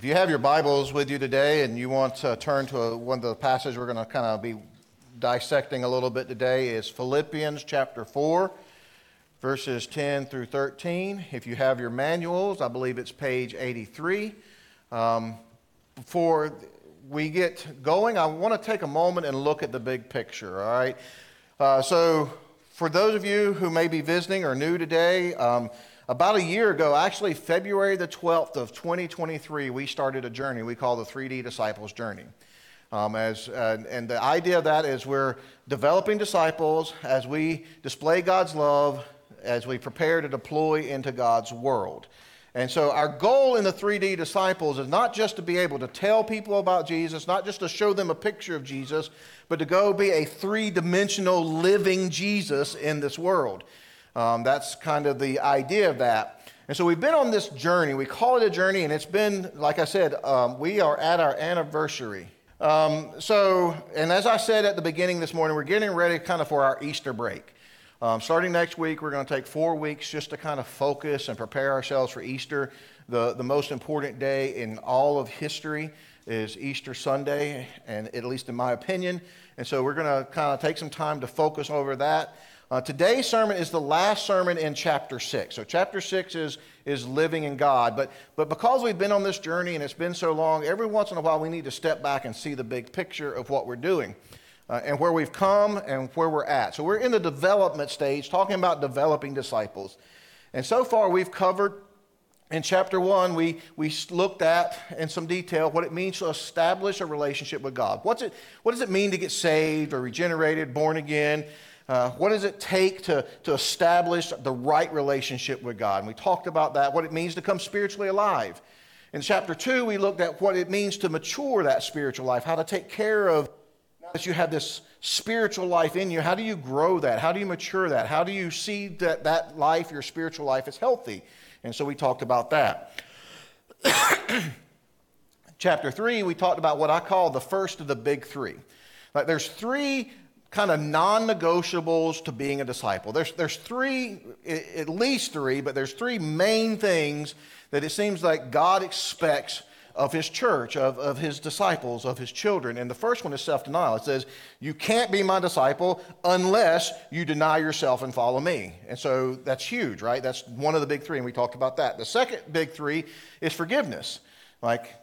If you have your Bibles with you today and you want to turn to a, one of the passages we're going to kind of be dissecting a little bit today is Philippians chapter 4, verses 10 through 13. If you have your manuals, I believe it's page 83. Um, before we get going, I want to take a moment and look at the big picture, all right? Uh, so, for those of you who may be visiting or new today, um, about a year ago, actually February the 12th of 2023, we started a journey we call the 3D Disciples Journey. Um, as, uh, and the idea of that is we're developing disciples as we display God's love, as we prepare to deploy into God's world. And so, our goal in the 3D disciples is not just to be able to tell people about Jesus, not just to show them a picture of Jesus, but to go be a three dimensional living Jesus in this world. Um, that's kind of the idea of that. And so we've been on this journey. We call it a journey, and it's been, like I said, um, we are at our anniversary. Um, so, and as I said at the beginning this morning, we're getting ready kind of for our Easter break. Um, starting next week, we're going to take four weeks just to kind of focus and prepare ourselves for Easter. The, the most important day in all of history is Easter Sunday, and at least in my opinion. And so we're going to kind of take some time to focus over that. Uh, today's sermon is the last sermon in chapter 6. So, chapter 6 is, is living in God. But, but because we've been on this journey and it's been so long, every once in a while we need to step back and see the big picture of what we're doing uh, and where we've come and where we're at. So, we're in the development stage, talking about developing disciples. And so far, we've covered in chapter 1, we, we looked at in some detail what it means to establish a relationship with God. What's it, what does it mean to get saved or regenerated, born again? Uh, what does it take to, to establish the right relationship with God? And we talked about that, what it means to come spiritually alive. In chapter 2, we looked at what it means to mature that spiritual life, how to take care of, now that you have this spiritual life in you, how do you grow that? How do you mature that? How do you see that that life, your spiritual life, is healthy? And so we talked about that. chapter 3, we talked about what I call the first of the big three. Like there's three kind of non negotiables to being a disciple. There's, there's three, at least three, but there's three main things that it seems like God expects of his church, of, of his disciples, of his children. And the first one is self denial. It says, You can't be my disciple unless you deny yourself and follow me. And so that's huge, right? That's one of the big three, and we talked about that. The second big three is forgiveness. Like,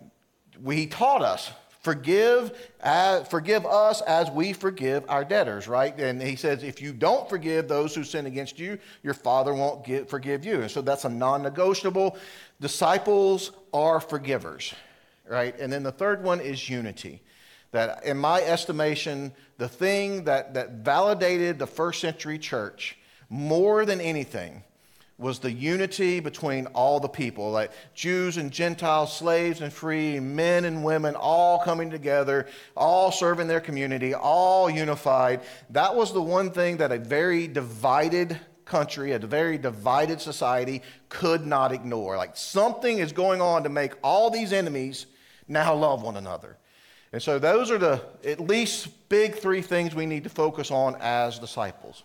we taught us Forgive, as, forgive us as we forgive our debtors, right? And he says, if you don't forgive those who sin against you, your Father won't get, forgive you. And so that's a non negotiable. Disciples are forgivers, right? And then the third one is unity. That, in my estimation, the thing that, that validated the first century church more than anything was the unity between all the people, like Jews and Gentiles, slaves and free, men and women, all coming together, all serving their community, all unified. That was the one thing that a very divided country, a very divided society could not ignore. Like something is going on to make all these enemies now love one another. And so those are the at least big three things we need to focus on as disciples.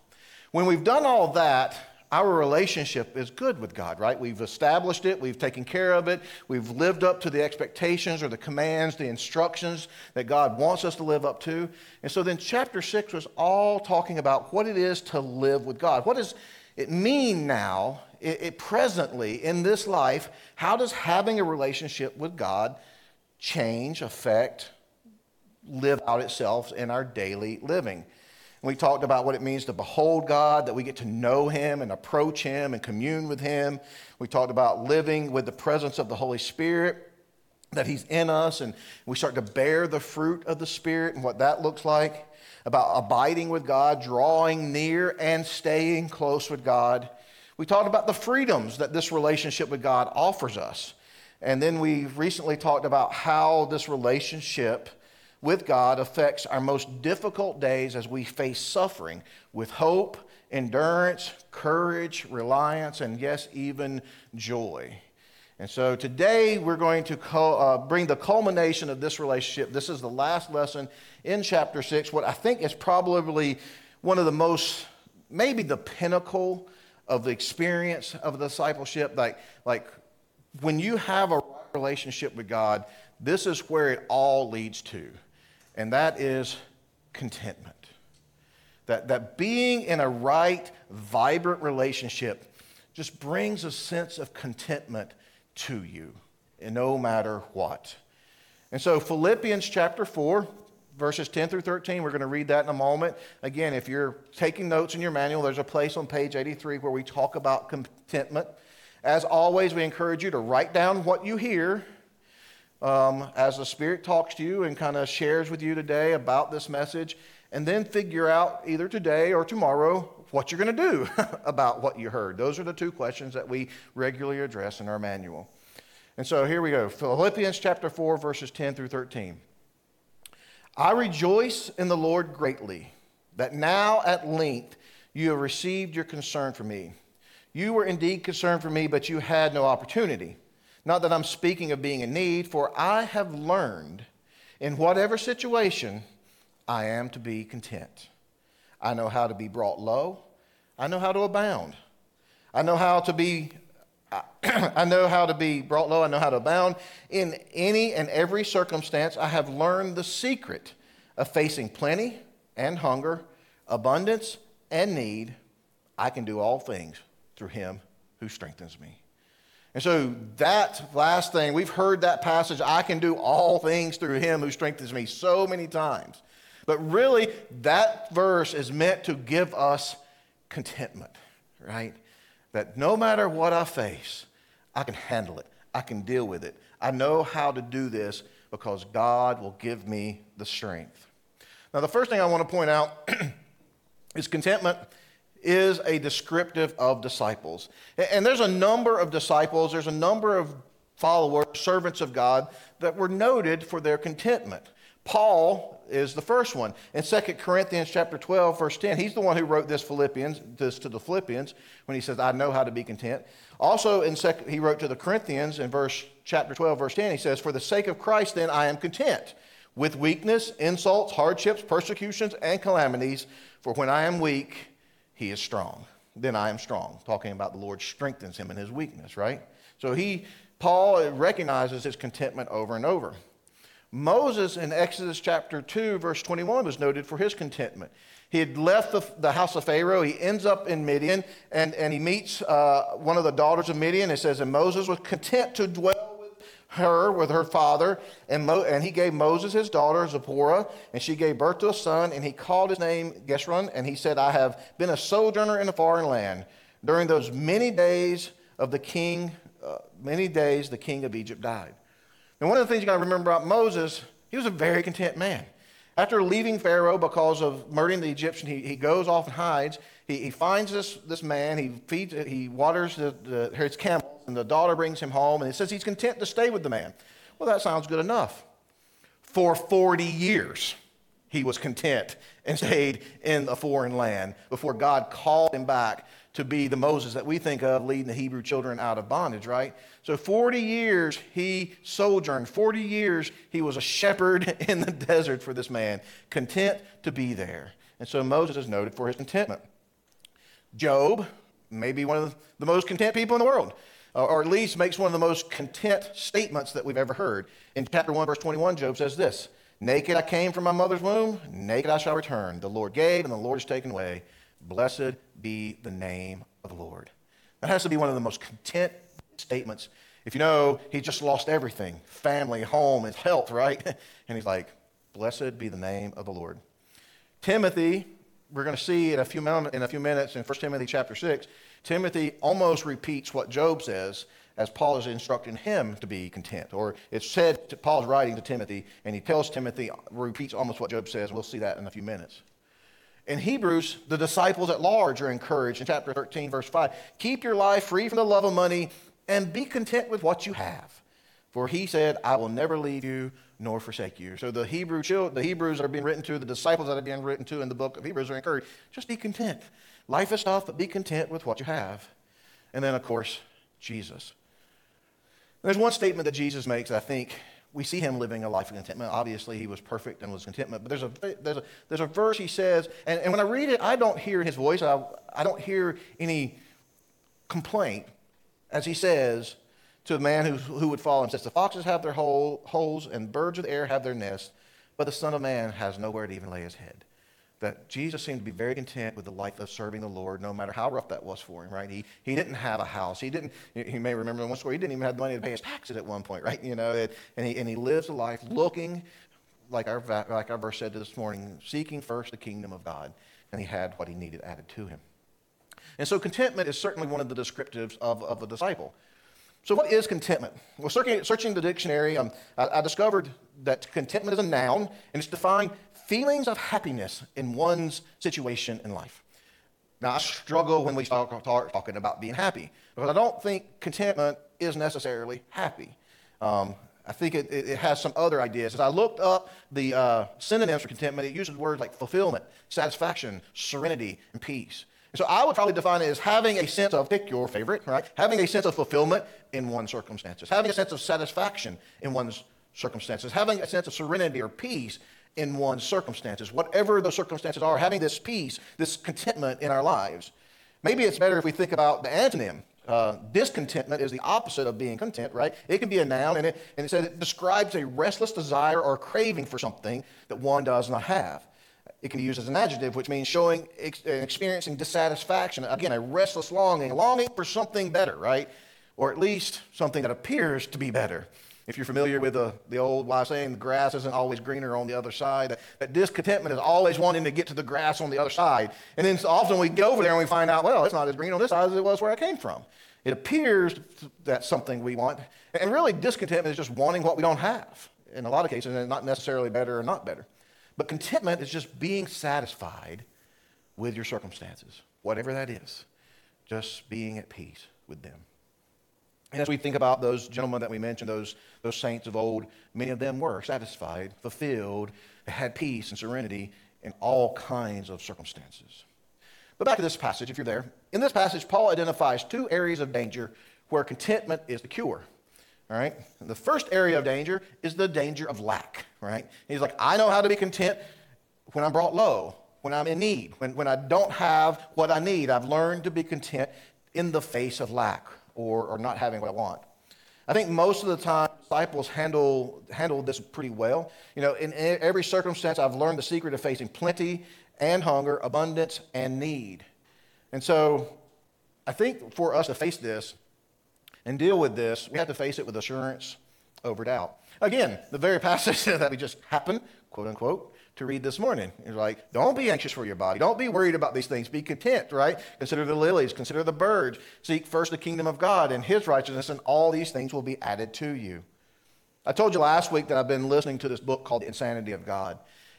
When we've done all that, our relationship is good with God, right? We've established it, we've taken care of it, we've lived up to the expectations or the commands, the instructions that God wants us to live up to. And so then chapter 6 was all talking about what it is to live with God. What does it mean now, it, it presently in this life? How does having a relationship with God change, affect, live out itself in our daily living? We talked about what it means to behold God, that we get to know Him and approach Him and commune with Him. We talked about living with the presence of the Holy Spirit, that He's in us, and we start to bear the fruit of the Spirit and what that looks like. About abiding with God, drawing near and staying close with God. We talked about the freedoms that this relationship with God offers us. And then we recently talked about how this relationship with God affects our most difficult days as we face suffering with hope, endurance, courage, reliance, and yes, even joy. And so today we're going to co- uh, bring the culmination of this relationship. This is the last lesson in chapter 6, what I think is probably one of the most, maybe the pinnacle of the experience of discipleship. Like, like when you have a relationship with God, this is where it all leads to, and that is contentment. That, that being in a right, vibrant relationship just brings a sense of contentment to you, and no matter what. And so, Philippians chapter 4, verses 10 through 13, we're going to read that in a moment. Again, if you're taking notes in your manual, there's a place on page 83 where we talk about contentment. As always, we encourage you to write down what you hear um, as the Spirit talks to you and kind of shares with you today about this message, and then figure out either today or tomorrow what you're going to do about what you heard. Those are the two questions that we regularly address in our manual. And so here we go Philippians chapter 4, verses 10 through 13. I rejoice in the Lord greatly that now at length you have received your concern for me. You were indeed concerned for me, but you had no opportunity. Not that I'm speaking of being in need, for I have learned in whatever situation I am to be content. I know how to be brought low. I know how to abound. I know how to be I know how to be brought low. I know how to abound. In any and every circumstance, I have learned the secret of facing plenty and hunger, abundance and need. I can do all things through him who strengthens me. And so that last thing, we've heard that passage, I can do all things through him who strengthens me, so many times. But really, that verse is meant to give us contentment, right? That no matter what I face, I can handle it, I can deal with it. I know how to do this because God will give me the strength. Now, the first thing I want to point out is contentment is a descriptive of disciples. And there's a number of disciples, there's a number of followers, servants of God, that were noted for their contentment. Paul is the first one. In 2 Corinthians chapter 12, verse 10, he's the one who wrote this Philippians, this to the Philippians, when he says, I know how to be content. Also, in second, he wrote to the Corinthians in verse chapter 12, verse 10, he says, For the sake of Christ, then I am content with weakness, insults, hardships, persecutions, and calamities, for when I am weak, he is strong. Then I am strong. Talking about the Lord strengthens him in his weakness, right? So he, Paul recognizes his contentment over and over. Moses in Exodus chapter 2, verse 21, was noted for his contentment. He had left the, the house of Pharaoh. He ends up in Midian, and, and he meets uh, one of the daughters of Midian. It says, And Moses was content to dwell her, with her father. And, Mo, and he gave Moses his daughter, Zipporah, and she gave birth to a son, and he called his name Gershom. And he said, I have been a sojourner in a foreign land. During those many days of the king, uh, many days the king of Egypt died. And one of the things you got to remember about Moses, he was a very content man. After leaving Pharaoh because of murdering the Egyptian, he, he goes off and hides. He, he finds this, this man. He feeds, he waters the, the, his camels, and the daughter brings him home. And it says he's content to stay with the man. Well, that sounds good enough. For 40 years, he was content and stayed in a foreign land before God called him back to be the Moses that we think of leading the Hebrew children out of bondage, right? So 40 years he sojourned. 40 years he was a shepherd in the desert for this man, content to be there. And so Moses is noted for his contentment. Job, maybe one of the most content people in the world, Uh, or at least makes one of the most content statements that we've ever heard. In chapter 1, verse 21, Job says this Naked I came from my mother's womb, naked I shall return. The Lord gave, and the Lord has taken away. Blessed be the name of the Lord. That has to be one of the most content statements. If you know, he just lost everything family, home, his health, right? And he's like, Blessed be the name of the Lord. Timothy, we're going to see in a few, in a few minutes in 1 Timothy chapter 6, Timothy almost repeats what Job says as Paul is instructing him to be content. Or it's said, Paul's writing to Timothy, and he tells Timothy, repeats almost what Job says. We'll see that in a few minutes. In Hebrews, the disciples at large are encouraged in chapter 13, verse 5 keep your life free from the love of money and be content with what you have. For he said, I will never leave you nor forsake you. So the Hebrew the Hebrews are being written to, the disciples that are being written to in the book of Hebrews are encouraged. Just be content. Life is tough, but be content with what you have. And then, of course, Jesus. There's one statement that Jesus makes, I think, we see him living a life of contentment. Obviously, he was perfect and was contentment. But there's a, there's a, there's a verse he says, and, and when I read it, I don't hear his voice. I, I don't hear any complaint as he says, to a man who, who would follow him says, The foxes have their hole, holes and birds of the air have their nests, but the Son of Man has nowhere to even lay his head. That Jesus seemed to be very content with the life of serving the Lord, no matter how rough that was for him, right? He, he didn't have a house. He didn't, you may remember in one story, he didn't even have the money to pay his taxes at one point, right? You know, and, he, and he lives a life looking, like our, like our verse said this morning, seeking first the kingdom of God. And he had what he needed added to him. And so contentment is certainly one of the descriptives of, of a disciple. So, what is contentment? Well, searching, the dictionary, um, I, I, discovered that contentment is a noun, and it's defined feelings of happiness in one's situation in life. Now, I struggle when we start, start talking about being happy because I don't think contentment is necessarily happy. Um, I think it, it, has some other ideas. As I looked up the uh, synonyms for contentment, it uses words like fulfillment, satisfaction, serenity, and peace. So I would probably define it as having a sense of, pick your favorite, right? Having a sense of fulfillment in one's circumstances, having a sense of satisfaction in one's circumstances, having a sense of serenity or peace in one's circumstances, whatever the circumstances are, having this peace, this contentment in our lives. Maybe it's better if we think about the antonym. Uh, discontentment is the opposite of being content, right? It can be a noun, and it, and it says it describes a restless desire or craving for something that one does not have. It can be used as an adjective, which means showing and uh, experiencing dissatisfaction. Again, a restless longing, longing for something better, right? Or at least something that appears to be better. If you're familiar with the, the old wise saying, the grass isn't always greener on the other side, that, that discontentment is always wanting to get to the grass on the other side. And then often we get over there and we find out, well, it's not as green on this side as it was where I came from. It appears that's something we want. And really, discontentment is just wanting what we don't have. In a lot of cases, and not necessarily better or not better. But contentment is just being satisfied with your circumstances, whatever that is, just being at peace with them. And as we think about those gentlemen that we mentioned, those, those saints of old, many of them were satisfied, fulfilled, had peace and serenity in all kinds of circumstances. But back to this passage, if you're there. In this passage, Paul identifies two areas of danger where contentment is the cure. All right? The first area of danger is the danger of lack, right? He's like, I know how to be content when I'm brought low, when I'm in need, when, when I don't have what I need. I've learned to be content in the face of lack or, or not having what I want. I think most of the time disciples handle, handle this pretty well. You know, in every circumstance, I've learned the secret of facing plenty and hunger, abundance and need. And so I think for us to face this, and deal with this, we have to face it with assurance over doubt. Again, the very passage that we just happened, quote unquote, to read this morning is like, don't be anxious for your body. Don't be worried about these things. Be content, right? Consider the lilies, consider the birds. Seek first the kingdom of God and his righteousness, and all these things will be added to you. I told you last week that I've been listening to this book called The Insanity of God.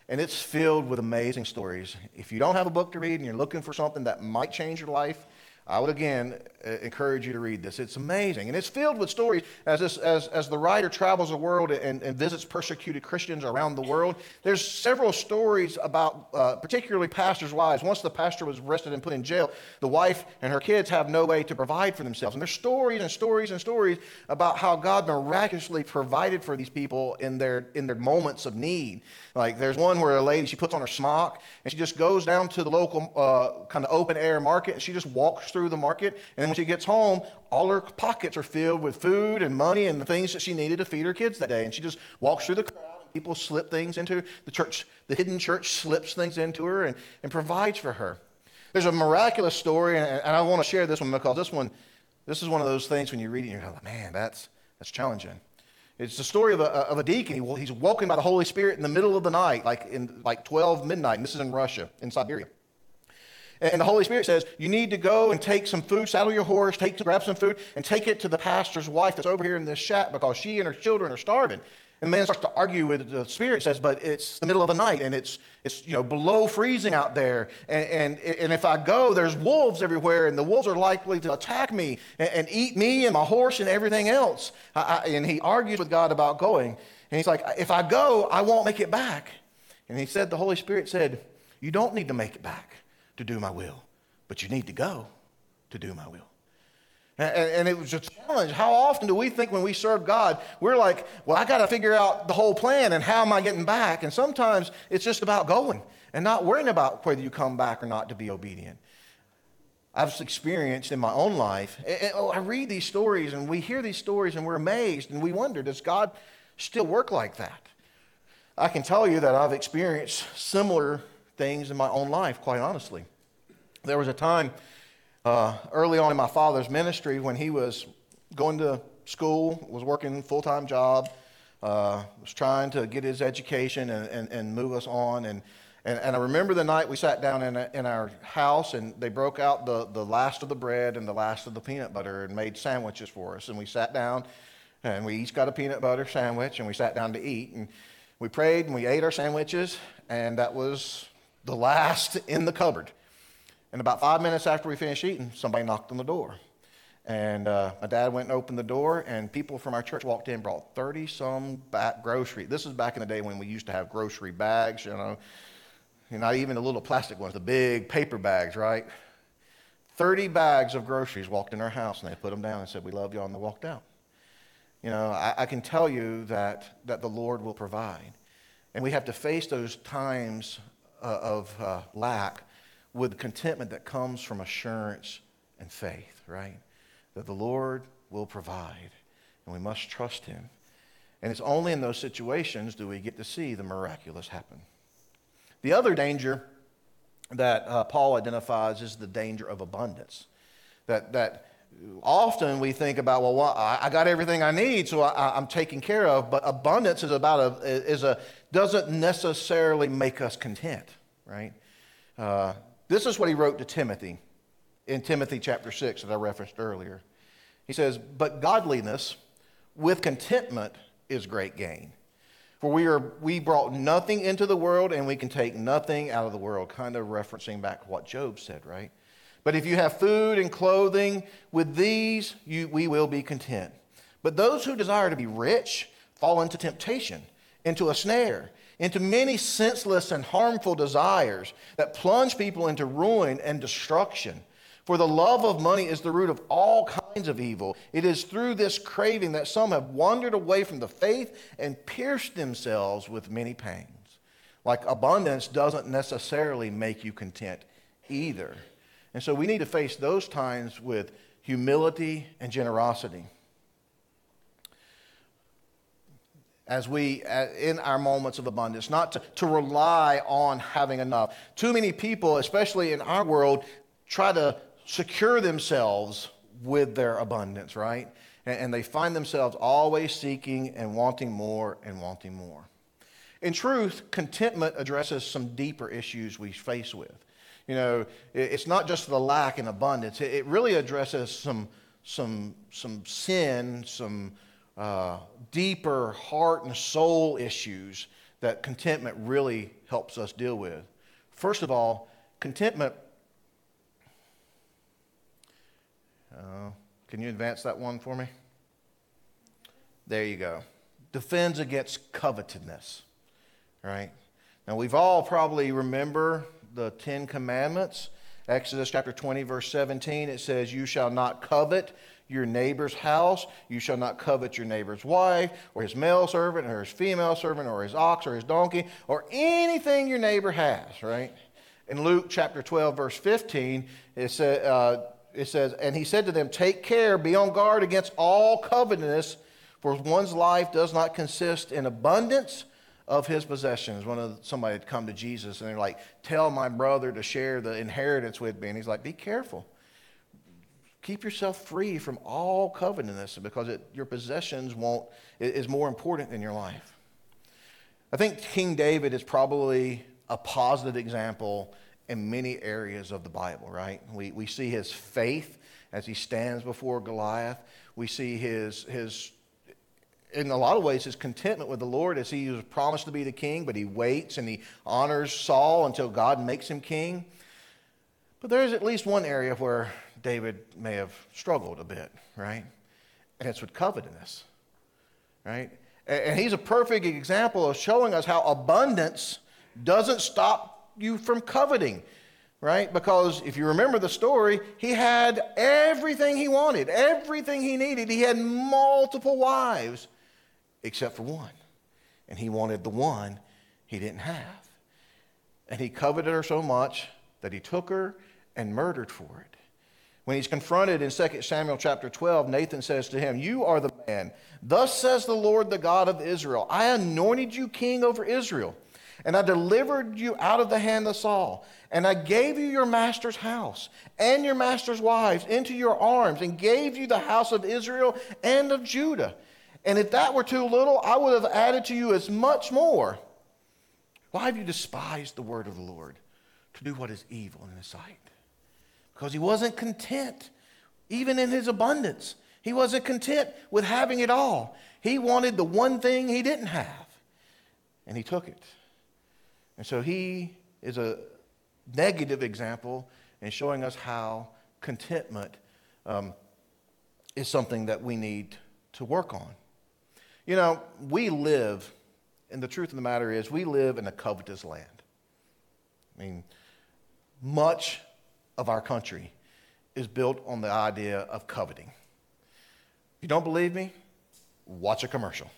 And it's filled with amazing stories. If you don't have a book to read and you're looking for something that might change your life, I would again uh, encourage you to read this. It's amazing. And it's filled with stories as, this, as, as the writer travels the world and, and visits persecuted Christians around the world. There's several stories about uh, particularly pastors' wives. Once the pastor was arrested and put in jail, the wife and her kids have no way to provide for themselves. And there's stories and stories and stories about how God miraculously provided for these people in their, in their moments of need. Like there's one where a lady, she puts on her smock and she just goes down to the local uh, kind of open air market and she just walks through the market. And when she gets home, all her pockets are filled with food and money and the things that she needed to feed her kids that day. And she just walks through the crowd. And people slip things into. The church, the hidden church slips things into her and, and provides for her. There's a miraculous story, and, and I want to share this one because this one, this is one of those things when you read it, you're like, man, that's, that's challenging. It's the story of a, of a deacon. He's woken by the Holy Spirit in the middle of the night, like in like 12 midnight. And this is in Russia, in Siberia. And the Holy Spirit says, You need to go and take some food, saddle your horse, take, grab some food, and take it to the pastor's wife that's over here in this shack because she and her children are starving. And the man starts to argue with the spirit, says, but it's the middle of the night and it's, it's you know, below freezing out there. And, and, and if I go, there's wolves everywhere and the wolves are likely to attack me and, and eat me and my horse and everything else. I, I, and he argues with God about going. And he's like, if I go, I won't make it back. And he said, the Holy Spirit said, you don't need to make it back to do my will, but you need to go to do my will. And, it was a challenge. How often do we think when we serve God, we're like, well, I got to figure out the whole plan and how am I getting back? And sometimes it's just about going and not worrying about whether you come back or not to be obedient. I've experienced in my own life. Oh, I read these stories and we hear these stories and we're amazed and we wonder, does God still work like that? I can tell you that I've experienced similar things in my own life, quite honestly. There was a time uh, early on in my father's ministry when he was going to school, was working full time job, uh, was trying to get his education and, and, and move us on. And, and, and, I remember the night we sat down in, a, in our house and they broke out the, the last of the bread and the last of the peanut butter and made sandwiches for us. And we sat down and we each got a peanut butter sandwich and we sat down to eat. And we prayed and we ate our sandwiches, and that was the last in the cupboard. And about five minutes after we finished eating, somebody knocked on the door. And uh, my dad went and opened the door, and people from our church walked in, brought 30 some back grocery. This is back in the day when we used to have grocery bags, you know, not even the little plastic ones, the big paper bags, right? 30 bags of groceries walked in our house, and they put them down and said, We love y'all, and they walked out. You know, I, I can tell you that, that the Lord will provide. And we have to face those times uh, of uh, lack with contentment that comes from assurance and faith, right? That the Lord will provide, and we must trust Him. And it's only in those situations do we get to see the miraculous happen. The other danger that uh, Paul identifies is the danger of abundance. That, that often we think about, well, well I got everything I need, so I, am taken care of. But abundance is about a, is a, doesn't necessarily make us content, right? Uh, this is what he wrote to Timothy in Timothy chapter 6 that I referenced earlier. He says, But godliness with contentment is great gain. For we, are, we brought nothing into the world and we can take nothing out of the world, kind of referencing back what Job said, right? But if you have food and clothing, with these you, we will be content. But those who desire to be rich fall into temptation, into a snare, into many senseless and harmful desires that plunge people into ruin and destruction. For the love of money is the root of all kinds of evil. It is through this craving that some have wandered away from the faith and pierced themselves with many pains. Like abundance doesn't necessarily make you content either. And so we need to face those times with humility and generosity. As we, uh, in our moments of abundance, not to, to rely on having enough. Too many people, especially in our world, try to secure themselves with their abundance, right? And, and they find themselves always seeking and wanting more and wanting more. In truth, contentment addresses some deeper issues we face with. You know, it's not just the lack and abundance, it really addresses some, some, some sin, some uh, deeper heart and soul issues that contentment really helps us deal with. First of all, contentment. Uh, can you advance that one for me? There you go. Defends against covetousness, right? Now, we've all probably remember the Ten Commandments. Exodus chapter 20, verse 17, it says, You shall not covet your neighbor's house. You shall not covet your neighbor's wife, or his male servant, or his female servant, or his ox, or his donkey, or anything your neighbor has, right? In Luke chapter 12, verse 15, it, say, uh, it says, And he said to them, Take care, be on guard against all covetousness, for one's life does not consist in abundance of his possessions. One of somebody had come to Jesus and they're like, "Tell my brother to share the inheritance with me." And he's like, "Be careful. Keep yourself free from all covetousness because it, your possessions won't is more important than your life." I think King David is probably a positive example in many areas of the Bible, right? We, we see his faith as he stands before Goliath. We see his, his in a lot of ways, his contentment with the Lord as he was promised to be the king, but he waits and he honors Saul until God makes him king. But there is at least one area where David may have struggled a bit, right? And it's with covetousness, right? And he's a perfect example of showing us how abundance doesn't stop you from coveting, right? Because if you remember the story, he had everything he wanted, everything he needed. He had multiple wives except for one. And he wanted the one he didn't have. And he coveted her so much that he took her and murdered for it. When he's confronted in 2 Samuel chapter 12, Nathan says to him, You are the man. Thus says the Lord, the God of Israel I anointed you king over Israel, and I delivered you out of the hand of Saul. And I gave you your master's house and your master's wives into your arms, and gave you the house of Israel and of Judah. And if that were too little, I would have added to you as much more. Why have you despised the word of the Lord to do what is evil in his sight? Because he wasn't content, even in his abundance. He wasn't content with having it all. He wanted the one thing he didn't have, and he took it. And so he is a negative example in showing us how contentment um, is something that we need to work on. You know, we live, and the truth of the matter is, we live in a covetous land. I mean, much of our country is built on the idea of coveting. If you don't believe me, watch a commercial.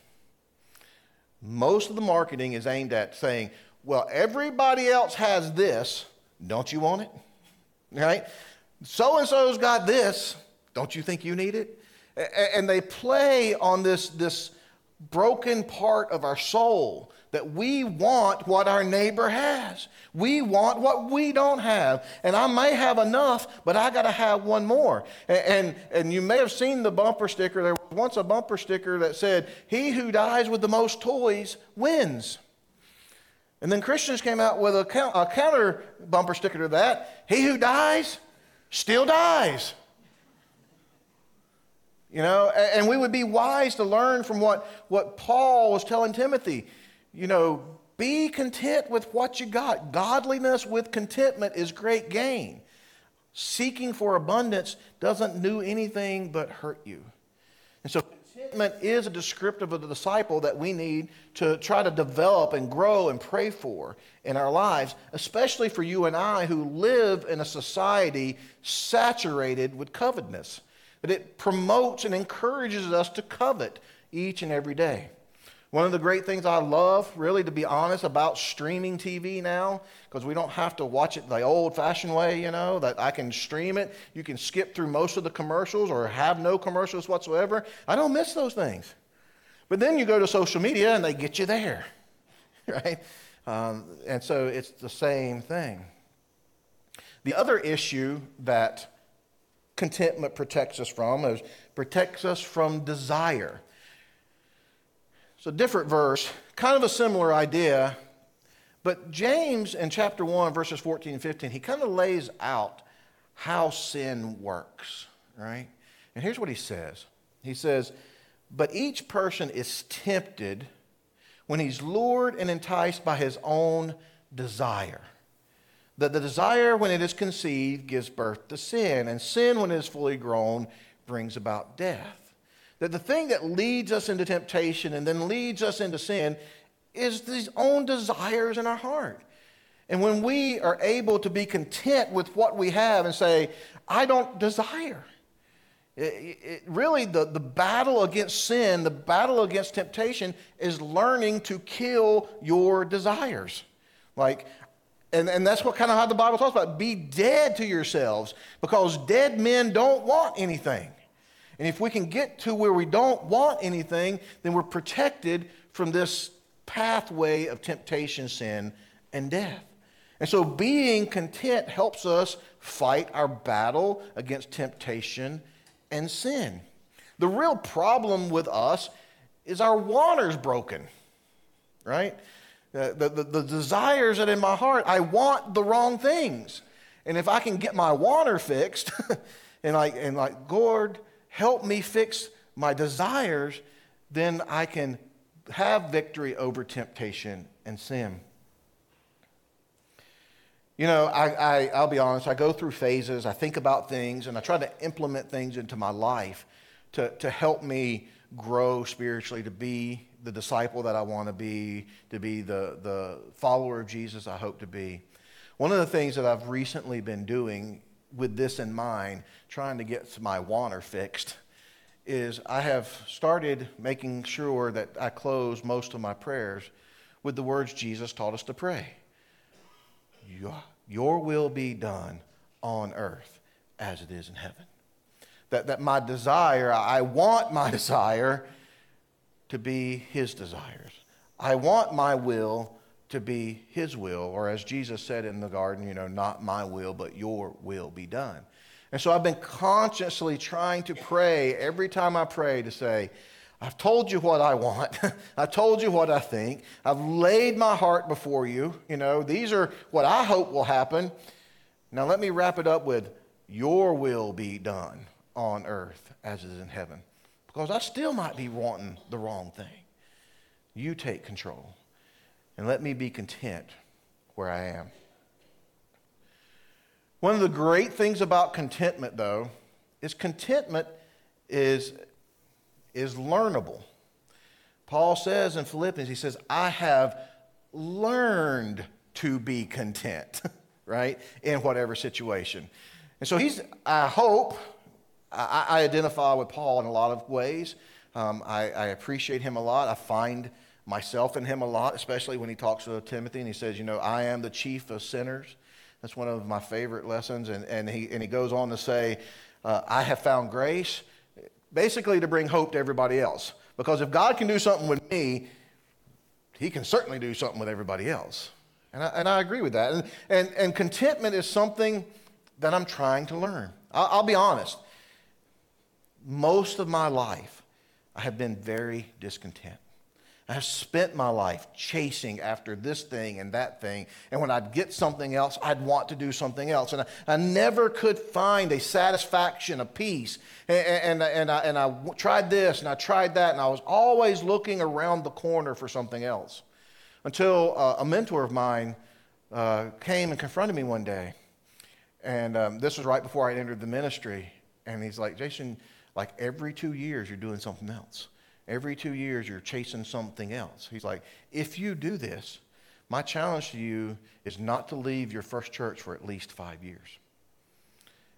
Most of the marketing is aimed at saying, well, everybody else has this. Don't you want it? Right? So and so's got this. Don't you think you need it? And they play on this, this broken part of our soul that we want what our neighbor has. We want what we don't have. And I may have enough, but I got to have one more. And, and, and, you may have seen the bumper sticker. There was once a bumper sticker that said, He who dies with the most toys wins. And then Christians came out with a, a counter bumper sticker to that He who dies still dies. You know, and we would be wise to learn from what, what Paul was telling Timothy. You know, be content with what you got. Godliness with contentment is great gain. Seeking for abundance doesn't do anything but hurt you. And so contentment is a descriptive of the disciple that we need to try to develop and grow and pray for in our lives, especially for you and I who live in a society saturated with covetousness but it promotes and encourages us to covet each and every day. One of the great things I love, really, to be honest, about streaming TV now, because we don't have to watch it the old fashioned way, you know, that I can stream it. You can skip through most of the commercials or have no commercials whatsoever. I don't miss those things. But then you go to social media and they get you there, right? Um, and so it's the same thing. The other issue that contentment protects us from is protects us from desire. It's a different verse, kind of a similar idea, but James in chapter 1, verses 14 and 15, he kind of lays out how sin works, right? And here's what he says He says, But each person is tempted when he's lured and enticed by his own desire that the desire, when it is conceived, gives birth to sin, and sin, when it is fully grown, brings about death. That the thing that leads us into temptation and then leads us into sin is these own desires in our heart. And when we are able to be content with what we have and say, I don't desire, it, it, really, the, the battle against sin, the battle against temptation, is learning to kill your desires. Like, and, and that's what kind of how the Bible talks about. Be dead to yourselves because dead men don't want anything. And if we can get to where we don't want anything, then we're protected from this pathway of temptation, sin, and death. And so being content helps us fight our battle against temptation and sin. The real problem with us is our wanter's broken, right? Uh, the, the, the, desires that in my heart, I want the wrong things. And if I can get my wanter fixed, and like, and like, Lord, help me fix my desires, then I can have victory over temptation and sin. You know, I, I, I'll be honest, I go through phases, I think about things, and I try to implement things into my life to, to help me grow spiritually, to be the disciple that I want to be, to be the, the follower of Jesus I hope to be. One of the things that I've recently been doing with this in mind, trying to get my wanter fixed, is I have started making sure that I close most of my prayers with the words Jesus taught us to pray. Your, your will be done on earth as it is in heaven. That, that my desire, I want my desire to be his desires. I want my will to be his will, or as Jesus said in the garden, you know, not my will, but your will be done. And so I've been consciously trying to pray every time I pray to say, I've told you what I want. I've told you what I think. I've laid my heart before you. You know, these are what I hope will happen. Now let me wrap it up with your will be done on earth as it is in heaven. Because I still might be wanting the wrong thing. You take control. And let me be content where I am. One of the great things about contentment, though, is contentment is, is learnable. Paul says in Philippians, he says, I have learned to be content, right, in whatever situation. And so he's, I hope, I, I identify with Paul in a lot of ways. Um, I, I appreciate him a lot. I find myself and him a lot, especially when he talks to Timothy and he says, You know, I am the chief of sinners. That's one of my favorite lessons. And, and, he, and he goes on to say, uh, I have found grace, basically to bring hope to everybody else. Because if God can do something with me, he can certainly do something with everybody else. And I, and I agree with that. And, and, and contentment is something that I'm trying to learn. I'll, I'll be honest. Most of my life, I have been very discontent. I have spent my life chasing after this thing and that thing. And when I'd get something else, I'd want to do something else. And I, I never could find a satisfaction, a peace. And, and, and, I, and I tried this and I tried that. And I was always looking around the corner for something else. Until uh, a mentor of mine uh, came and confronted me one day. And um, this was right before I entered the ministry. And he's like, Jason, like every two years, you're doing something else. Every two years, you're chasing something else. He's like, if you do this, my challenge to you is not to leave your first church for at least five years.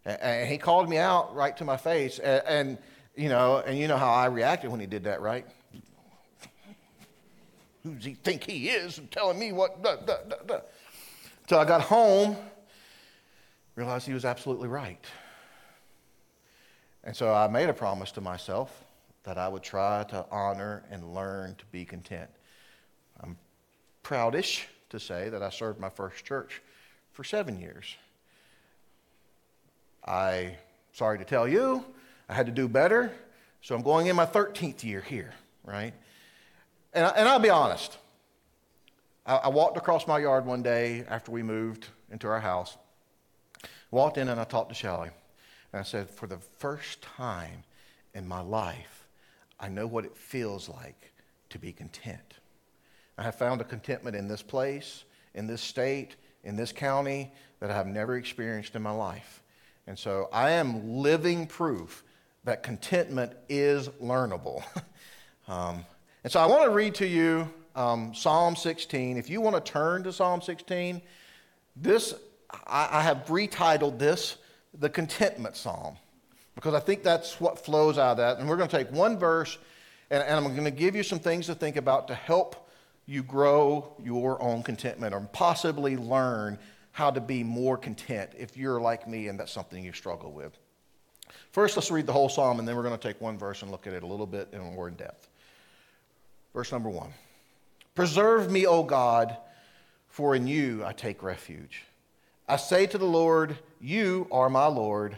And he called me out right to my face. And, you know, and you know how I reacted when he did that, right? Who does he think he is telling me what? Duh, duh, duh, So I got home, realized he was absolutely right. And so I made a promise to myself that I would try to honor and learn to be content. I'm proudish to say that I served my first church for seven years. I, sorry to tell you, I had to do better, so I'm going in my 13th year here, right? And, and I'll be honest. I, I walked across my yard one day after we moved into our house, walked in and I talked to Shelly. And I said, for the first time in my life, I know what it feels like to be content. I have found a contentment in this place, in this state, in this county that I have never experienced in my life. And so I am living proof that contentment is learnable. um, and so I want to read to you um, Psalm 16. If you want to turn to Psalm 16, this I, I have retitled this the Contentment Psalm because I think that's what flows out of that. And we're going to take one verse, and, and I'm going to give you some things to think about to help you grow your own contentment or possibly learn how to be more content if you're like me and that's something you struggle with. First, let's read the whole psalm, and then we're going to take one verse and look at it a little bit in more in depth. Verse number one Preserve me, O God, for in you I take refuge. I say to the Lord, You are my Lord.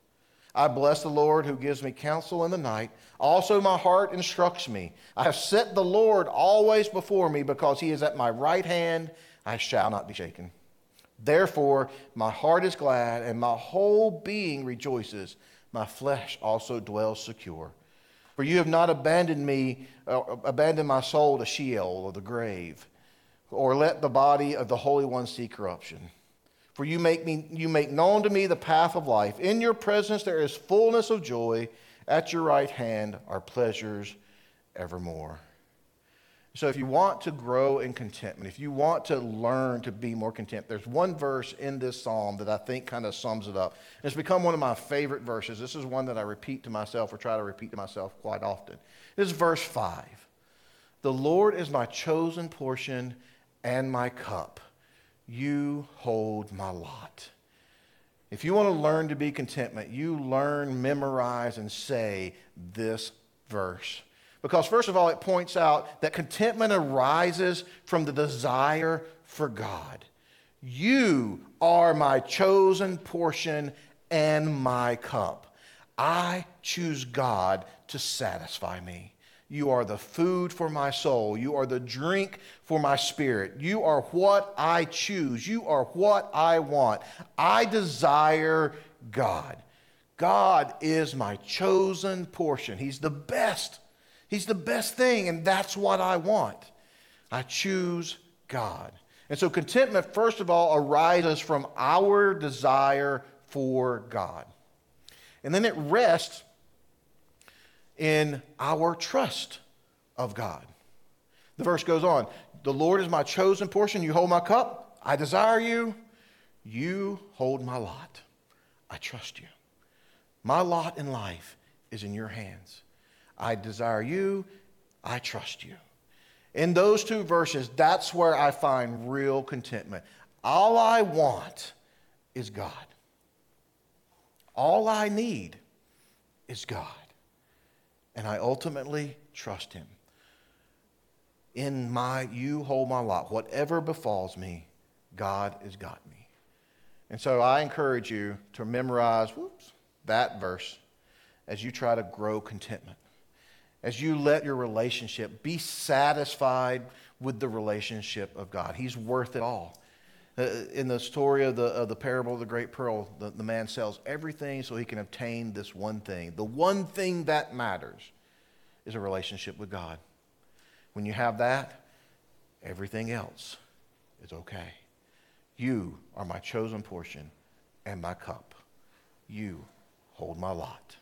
I bless the Lord who gives me counsel in the night. Also, my heart instructs me. I have set the Lord always before me because he is at my right hand. I shall not be shaken. Therefore, my heart is glad and my whole being rejoices. My flesh also dwells secure. For you have not abandoned me, uh, abandoned my soul to Sheol or the grave, or let the body of the Holy One see corruption. For you make, me, you make known to me the path of life. In your presence there is fullness of joy. At your right hand are pleasures evermore. So, if you want to grow in contentment, if you want to learn to be more content, there's one verse in this psalm that I think kind of sums it up. And it's become one of my favorite verses. This is one that I repeat to myself or try to repeat to myself quite often. This is verse 5. The Lord is my chosen portion and my cup. You hold my lot. If you want to learn to be contentment, you learn, memorize, and say this verse. Because, first of all, it points out that contentment arises from the desire for God. You are my chosen portion and my cup. I choose God to satisfy me. You are the food for my soul. You are the drink for my spirit. You are what I choose. You are what I want. I desire God. God is my chosen portion. He's the best He's the best thing, and that's what I want. I choose God. And so contentment, first of all, arises from our desire for God. And then it rests in our trust of God. The verse goes on The Lord is my chosen portion. You hold my cup. I desire you. You hold my lot. I trust you. My lot in life is in your hands. I desire you, I trust you. In those two verses, that's where I find real contentment. All I want is God. All I need is God. And I ultimately trust Him. In my, you hold my lot. Whatever befalls me, God has got me. And so I encourage you to memorize whoops, that verse as you try to grow contentment as you let your relationship be satisfied with the relationship of God. He's worth it all. Uh, in the story of the, of the parable of the great pearl, the, the man sells everything so he can obtain this one thing. The one thing that matters is a relationship with God. When you have that, everything else is okay. You are my chosen portion and my cup. You hold my lot.